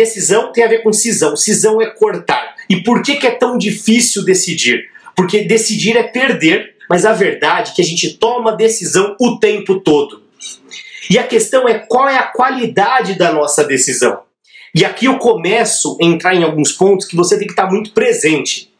Decisão tem a ver com cisão. Cisão é cortar. E por que, que é tão difícil decidir? Porque decidir é perder, mas a verdade é que a gente toma decisão o tempo todo. E a questão é qual é a qualidade da nossa decisão. E aqui eu começo a entrar em alguns pontos que você tem que estar muito presente.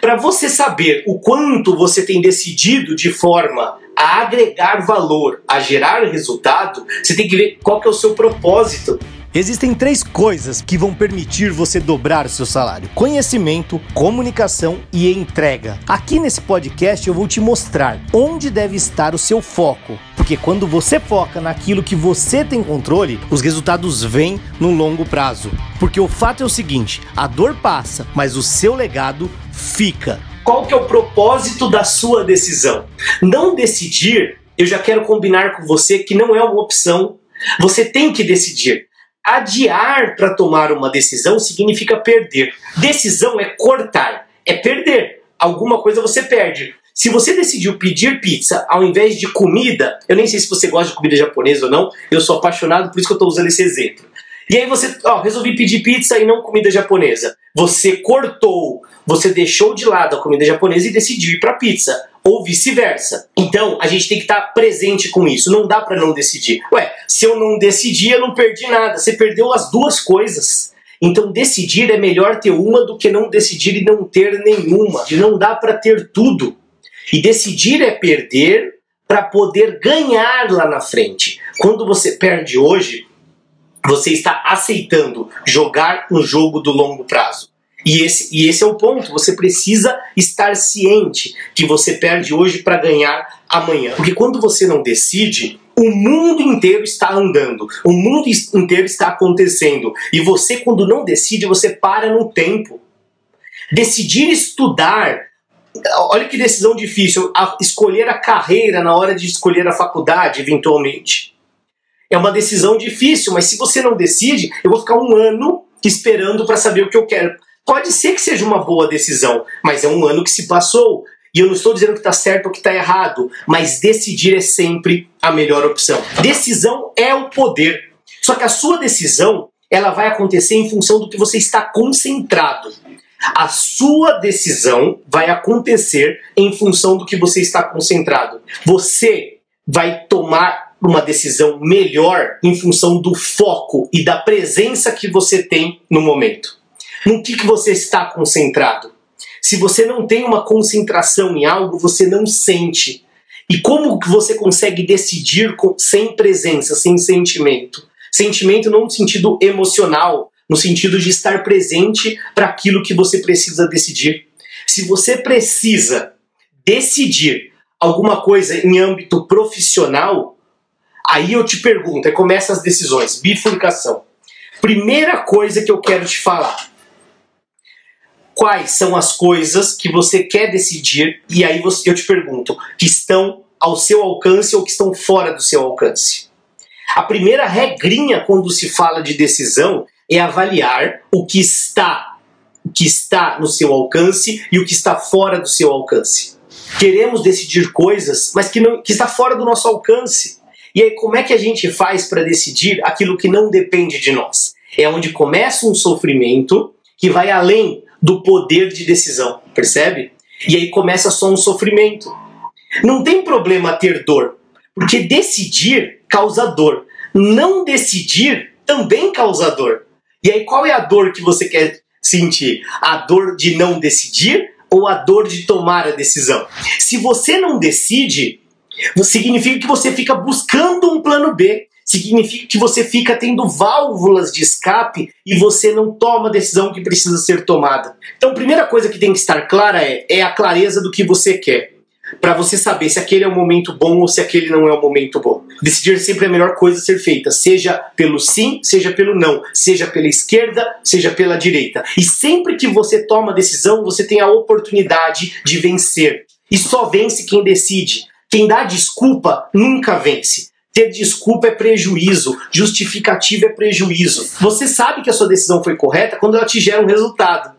Para você saber o quanto você tem decidido de forma a agregar valor, a gerar resultado, você tem que ver qual que é o seu propósito Existem três coisas que vão permitir você dobrar o seu salário: conhecimento, comunicação e entrega. Aqui nesse podcast eu vou te mostrar onde deve estar o seu foco, porque quando você foca naquilo que você tem controle, os resultados vêm no longo prazo. Porque o fato é o seguinte: a dor passa, mas o seu legado fica. Qual que é o propósito da sua decisão? Não decidir, eu já quero combinar com você que não é uma opção. Você tem que decidir. Adiar para tomar uma decisão significa perder. Decisão é cortar, é perder. Alguma coisa você perde. Se você decidiu pedir pizza ao invés de comida, eu nem sei se você gosta de comida japonesa ou não, eu sou apaixonado, por isso que eu estou usando esse exemplo. E aí você, ó, resolvi pedir pizza e não comida japonesa. Você cortou, você deixou de lado a comida japonesa e decidiu ir para pizza ou vice-versa. Então, a gente tem que estar presente com isso. Não dá para não decidir. Ué, se eu não decidir, eu não perdi nada. Você perdeu as duas coisas. Então, decidir é melhor ter uma do que não decidir e não ter nenhuma. Não dá para ter tudo. E decidir é perder para poder ganhar lá na frente. Quando você perde hoje, você está aceitando jogar um jogo do longo prazo. E esse, e esse é o ponto. Você precisa estar ciente que você perde hoje para ganhar amanhã. Porque quando você não decide, o mundo inteiro está andando, o mundo inteiro está acontecendo. E você, quando não decide, você para no tempo. Decidir estudar. Olha que decisão difícil. escolher a carreira na hora de escolher a faculdade, eventualmente. É uma decisão difícil, mas se você não decide, eu vou ficar um ano esperando para saber o que eu quero. Pode ser que seja uma boa decisão, mas é um ano que se passou. E eu não estou dizendo que está certo ou que está errado, mas decidir é sempre a melhor opção. Decisão é o poder. Só que a sua decisão ela vai acontecer em função do que você está concentrado. A sua decisão vai acontecer em função do que você está concentrado. Você vai tomar uma decisão melhor em função do foco e da presença que você tem no momento. No que, que você está concentrado? Se você não tem uma concentração em algo, você não sente. E como que você consegue decidir sem presença, sem sentimento? Sentimento não no sentido emocional, no sentido de estar presente para aquilo que você precisa decidir. Se você precisa decidir alguma coisa em âmbito profissional, aí eu te pergunto, começa as decisões, bifurcação. Primeira coisa que eu quero te falar quais são as coisas que você quer decidir e aí você, eu te pergunto, que estão ao seu alcance ou que estão fora do seu alcance. A primeira regrinha quando se fala de decisão é avaliar o que está, o que está no seu alcance e o que está fora do seu alcance. Queremos decidir coisas, mas que, não, que está fora do nosso alcance. E aí, como é que a gente faz para decidir aquilo que não depende de nós? É onde começa um sofrimento que vai além do poder de decisão, percebe? E aí começa só um sofrimento. Não tem problema ter dor, porque decidir causa dor. Não decidir também causa dor. E aí qual é a dor que você quer sentir? A dor de não decidir ou a dor de tomar a decisão? Se você não decide, significa que você fica buscando um plano B significa que você fica tendo válvulas de escape e você não toma a decisão que precisa ser tomada. Então, a primeira coisa que tem que estar clara é, é a clareza do que você quer. Para você saber se aquele é o momento bom ou se aquele não é o momento bom. Decidir sempre é a melhor coisa a ser feita, seja pelo sim, seja pelo não, seja pela esquerda, seja pela direita. E sempre que você toma a decisão, você tem a oportunidade de vencer. E só vence quem decide. Quem dá desculpa nunca vence. Ter desculpa é prejuízo, justificativa é prejuízo. Você sabe que a sua decisão foi correta quando ela te gera um resultado.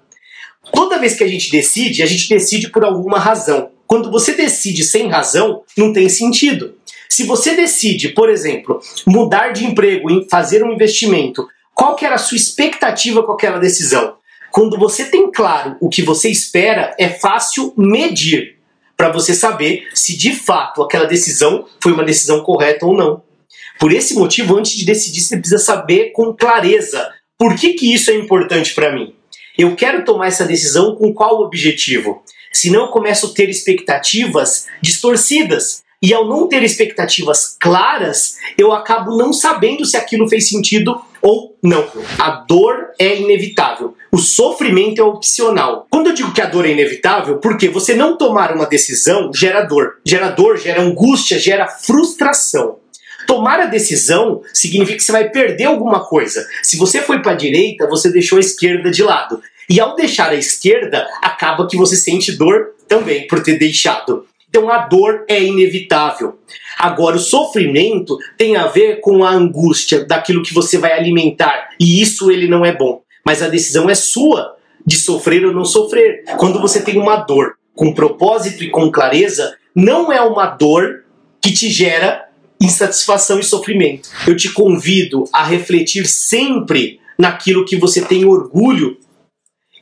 Toda vez que a gente decide, a gente decide por alguma razão. Quando você decide sem razão, não tem sentido. Se você decide, por exemplo, mudar de emprego e fazer um investimento, Qual que era a sua expectativa com aquela decisão? Quando você tem claro o que você espera, é fácil medir para você saber se de fato aquela decisão foi uma decisão correta ou não. Por esse motivo, antes de decidir, você precisa saber com clareza por que, que isso é importante para mim. Eu quero tomar essa decisão com qual objetivo? Senão eu começo a ter expectativas distorcidas. E ao não ter expectativas claras, eu acabo não sabendo se aquilo fez sentido ou não. A dor é inevitável. O sofrimento é opcional. Quando eu digo que a dor é inevitável, porque você não tomar uma decisão gera dor. Gera dor, gera angústia, gera frustração. Tomar a decisão significa que você vai perder alguma coisa. Se você foi para a direita, você deixou a esquerda de lado. E ao deixar a esquerda, acaba que você sente dor também por ter deixado. Então a dor é inevitável. Agora, o sofrimento tem a ver com a angústia daquilo que você vai alimentar. E isso ele não é bom. Mas a decisão é sua de sofrer ou não sofrer. Quando você tem uma dor com propósito e com clareza, não é uma dor que te gera insatisfação e sofrimento. Eu te convido a refletir sempre naquilo que você tem orgulho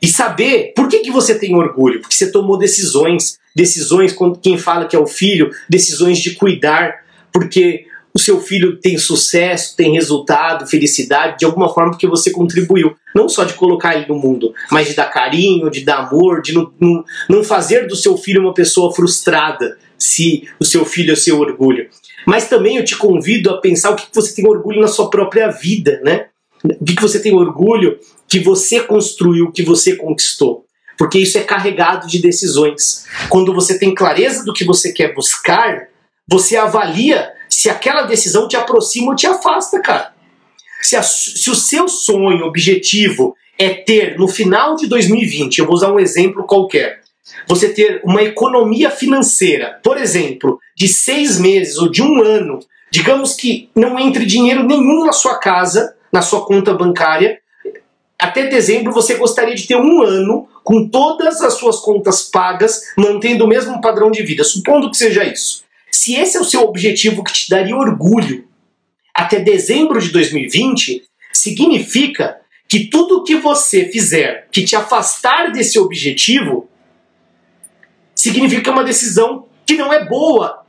e saber por que, que você tem orgulho. Porque você tomou decisões, decisões quando quem fala que é o filho, decisões de cuidar, porque o seu filho tem sucesso, tem resultado, felicidade, de alguma forma porque você contribuiu. Não só de colocar ele no mundo, mas de dar carinho, de dar amor, de não, não, não fazer do seu filho uma pessoa frustrada, se o seu filho é seu orgulho. Mas também eu te convido a pensar o que você tem orgulho na sua própria vida, né? O que você tem orgulho que você construiu, que você conquistou. Porque isso é carregado de decisões. Quando você tem clareza do que você quer buscar, você avalia se aquela decisão te aproxima ou te afasta, cara. Se, a, se o seu sonho, objetivo, é ter no final de 2020, eu vou usar um exemplo qualquer, você ter uma economia financeira, por exemplo, de seis meses ou de um ano, digamos que não entre dinheiro nenhum na sua casa, na sua conta bancária, até dezembro você gostaria de ter um ano com todas as suas contas pagas, mantendo o mesmo padrão de vida, supondo que seja isso. Se esse é o seu objetivo que te daria orgulho até dezembro de 2020, significa que tudo que você fizer que te afastar desse objetivo significa uma decisão que não é boa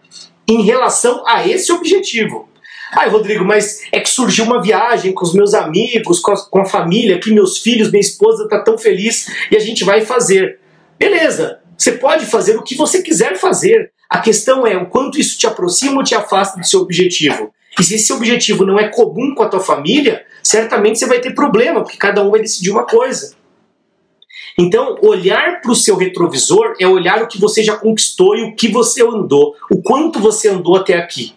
em relação a esse objetivo. Ai, Rodrigo, mas é que surgiu uma viagem com os meus amigos, com a, com a família, que meus filhos, minha esposa tá tão feliz e a gente vai fazer. Beleza, você pode fazer o que você quiser fazer. A questão é o quanto isso te aproxima ou te afasta do seu objetivo. E se esse objetivo não é comum com a tua família, certamente você vai ter problema, porque cada um vai decidir uma coisa. Então, olhar para o seu retrovisor é olhar o que você já conquistou e o que você andou, o quanto você andou até aqui.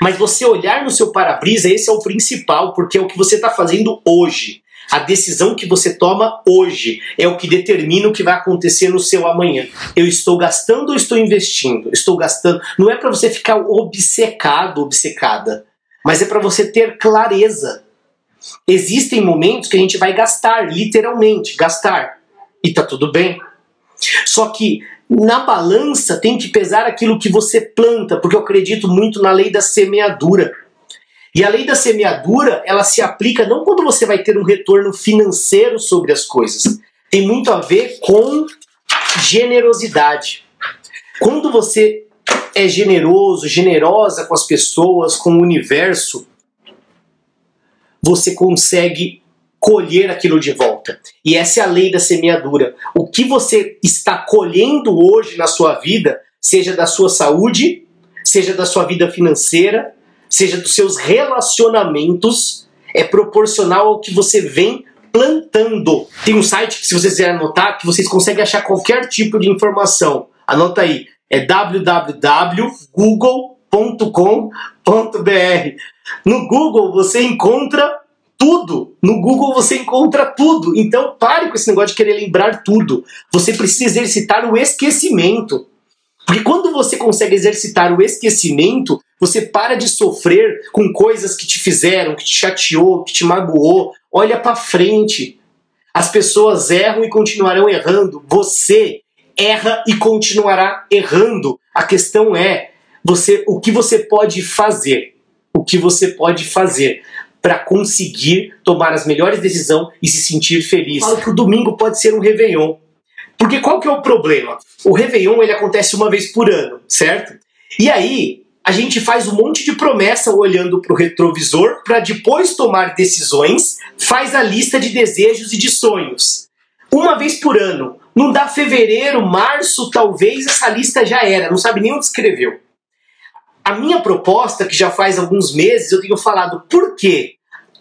Mas você olhar no seu para-brisa, esse é o principal, porque é o que você está fazendo hoje. A decisão que você toma hoje é o que determina o que vai acontecer no seu amanhã. Eu estou gastando ou estou investindo? Estou gastando. Não é para você ficar obcecado, obcecada, mas é para você ter clareza Existem momentos que a gente vai gastar, literalmente, gastar. E tá tudo bem. Só que na balança tem que pesar aquilo que você planta, porque eu acredito muito na lei da semeadura. E a lei da semeadura, ela se aplica não quando você vai ter um retorno financeiro sobre as coisas. Tem muito a ver com generosidade. Quando você é generoso, generosa com as pessoas, com o universo, você consegue colher aquilo de volta. E essa é a lei da semeadura. O que você está colhendo hoje na sua vida, seja da sua saúde, seja da sua vida financeira, seja dos seus relacionamentos, é proporcional ao que você vem plantando. Tem um site que, se vocês quiserem anotar, que vocês conseguem achar qualquer tipo de informação. Anota aí. É www.google.com.br. No Google você encontra tudo. No Google você encontra tudo. Então pare com esse negócio de querer lembrar tudo. Você precisa exercitar o esquecimento. Porque quando você consegue exercitar o esquecimento, você para de sofrer com coisas que te fizeram, que te chateou, que te magoou. Olha para frente. As pessoas erram e continuarão errando. Você erra e continuará errando. A questão é você, o que você pode fazer o que você pode fazer. para conseguir tomar as melhores decisões e se sentir feliz. Falo que o domingo pode ser um Réveillon. Porque qual que é o problema? O Réveillon ele acontece uma vez por ano, certo? E aí, a gente faz um monte de promessa olhando para o retrovisor para depois tomar decisões, faz a lista de desejos e de sonhos. Uma vez por ano. Não dá fevereiro, março, talvez essa lista já era, não sabe nem onde escreveu. A minha proposta, que já faz alguns meses, eu tenho falado por quê?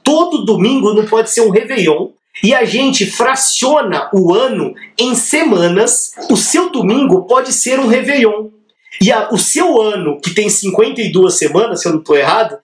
Todo domingo não pode ser um Réveillon, e a gente fraciona o ano em semanas, o seu domingo pode ser um Réveillon. E a, o seu ano, que tem 52 semanas, se eu não estou errado,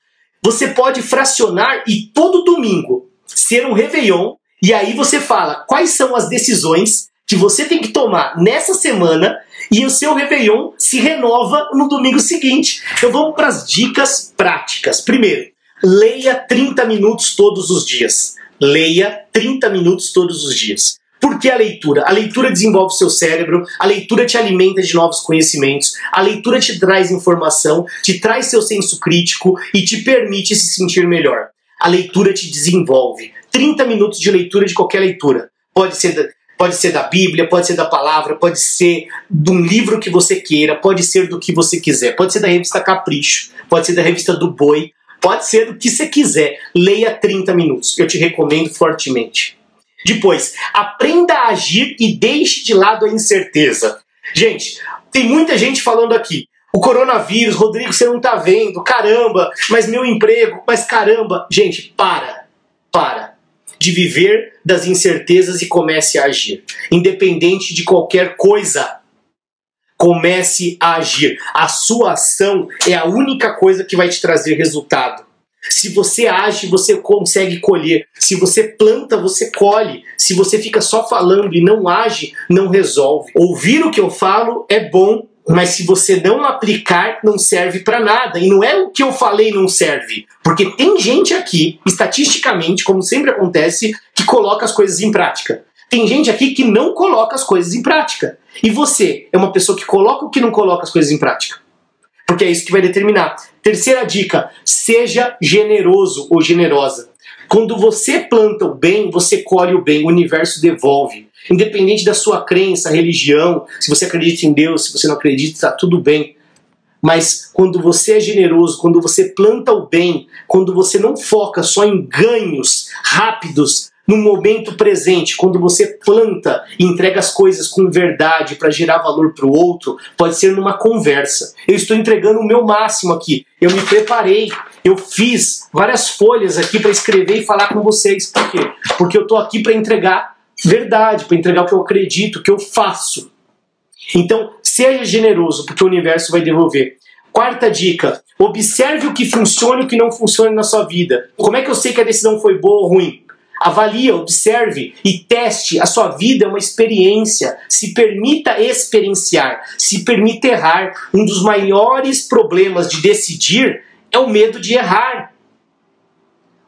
você pode fracionar e todo domingo ser um Réveillon. E aí você fala quais são as decisões que você tem que tomar nessa semana e o seu Réveillon se renova no domingo seguinte. Então vamos para as dicas práticas. Primeiro, leia 30 minutos todos os dias. Leia 30 minutos todos os dias. Por que a leitura? A leitura desenvolve o seu cérebro, a leitura te alimenta de novos conhecimentos, a leitura te traz informação, te traz seu senso crítico e te permite se sentir melhor. A leitura te desenvolve. 30 minutos de leitura de qualquer leitura. Pode ser da, pode ser da Bíblia, pode ser da palavra, pode ser de um livro que você queira, pode ser do que você quiser, pode ser da revista Capricho, pode ser da revista do Boi, pode ser do que você quiser. Leia 30 minutos. Eu te recomendo fortemente. Depois, aprenda a agir e deixe de lado a incerteza. Gente, tem muita gente falando aqui. O coronavírus, Rodrigo, você não tá vendo, caramba, mas meu emprego, mas caramba. Gente, para, para de viver das incertezas e comece a agir. Independente de qualquer coisa, comece a agir. A sua ação é a única coisa que vai te trazer resultado. Se você age, você consegue colher. Se você planta, você colhe. Se você fica só falando e não age, não resolve. Ouvir o que eu falo é bom, mas se você não aplicar, não serve para nada. E não é o que eu falei não serve. Porque tem gente aqui, estatisticamente, como sempre acontece, que coloca as coisas em prática. Tem gente aqui que não coloca as coisas em prática. E você é uma pessoa que coloca ou que não coloca as coisas em prática? Porque é isso que vai determinar. Terceira dica: seja generoso ou generosa. Quando você planta o bem, você colhe o bem, o universo devolve. Independente da sua crença, religião, se você acredita em Deus, se você não acredita, está tudo bem. Mas quando você é generoso, quando você planta o bem, quando você não foca só em ganhos rápidos, no momento presente, quando você planta e entrega as coisas com verdade para gerar valor para o outro, pode ser numa conversa. Eu estou entregando o meu máximo aqui. Eu me preparei, eu fiz várias folhas aqui para escrever e falar com vocês. Por quê? Porque eu estou aqui para entregar verdade, para entregar o que eu acredito, o que eu faço. Então, seja generoso, porque o universo vai devolver. Quarta dica: observe o que funciona e o que não funciona na sua vida. Como é que eu sei que a decisão foi boa ou ruim? Avalie, observe e teste. A sua vida é uma experiência. Se permita experienciar, se permita errar. Um dos maiores problemas de decidir é o medo de errar.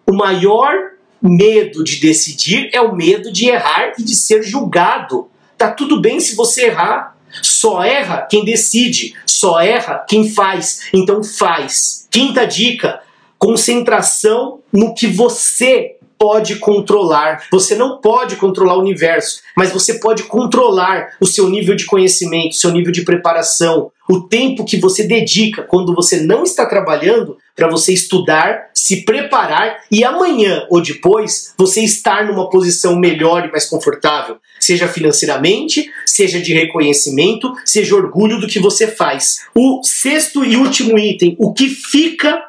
O maior medo de decidir é o medo de errar e de ser julgado. Tá tudo bem se você errar. Só erra quem decide, só erra quem faz. Então faz. Quinta dica: concentração no que você pode controlar. Você não pode controlar o universo, mas você pode controlar o seu nível de conhecimento, seu nível de preparação, o tempo que você dedica quando você não está trabalhando para você estudar, se preparar e amanhã ou depois você estar numa posição melhor e mais confortável, seja financeiramente, seja de reconhecimento, seja orgulho do que você faz. O sexto e último item, o que fica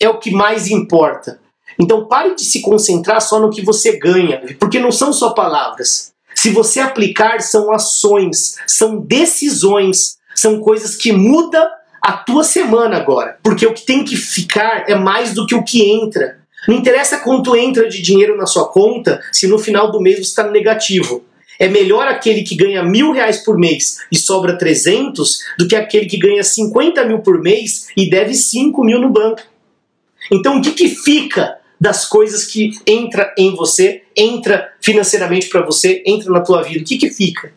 é o que mais importa. Então pare de se concentrar só no que você ganha, porque não são só palavras. Se você aplicar, são ações, são decisões, são coisas que mudam a tua semana agora. Porque o que tem que ficar é mais do que o que entra. Não interessa quanto entra de dinheiro na sua conta se no final do mês você está negativo. É melhor aquele que ganha mil reais por mês e sobra 300 do que aquele que ganha 50 mil por mês e deve 5 mil no banco. Então o que, que fica das coisas que entra em você, entra financeiramente para você, entra na tua vida. O que que fica?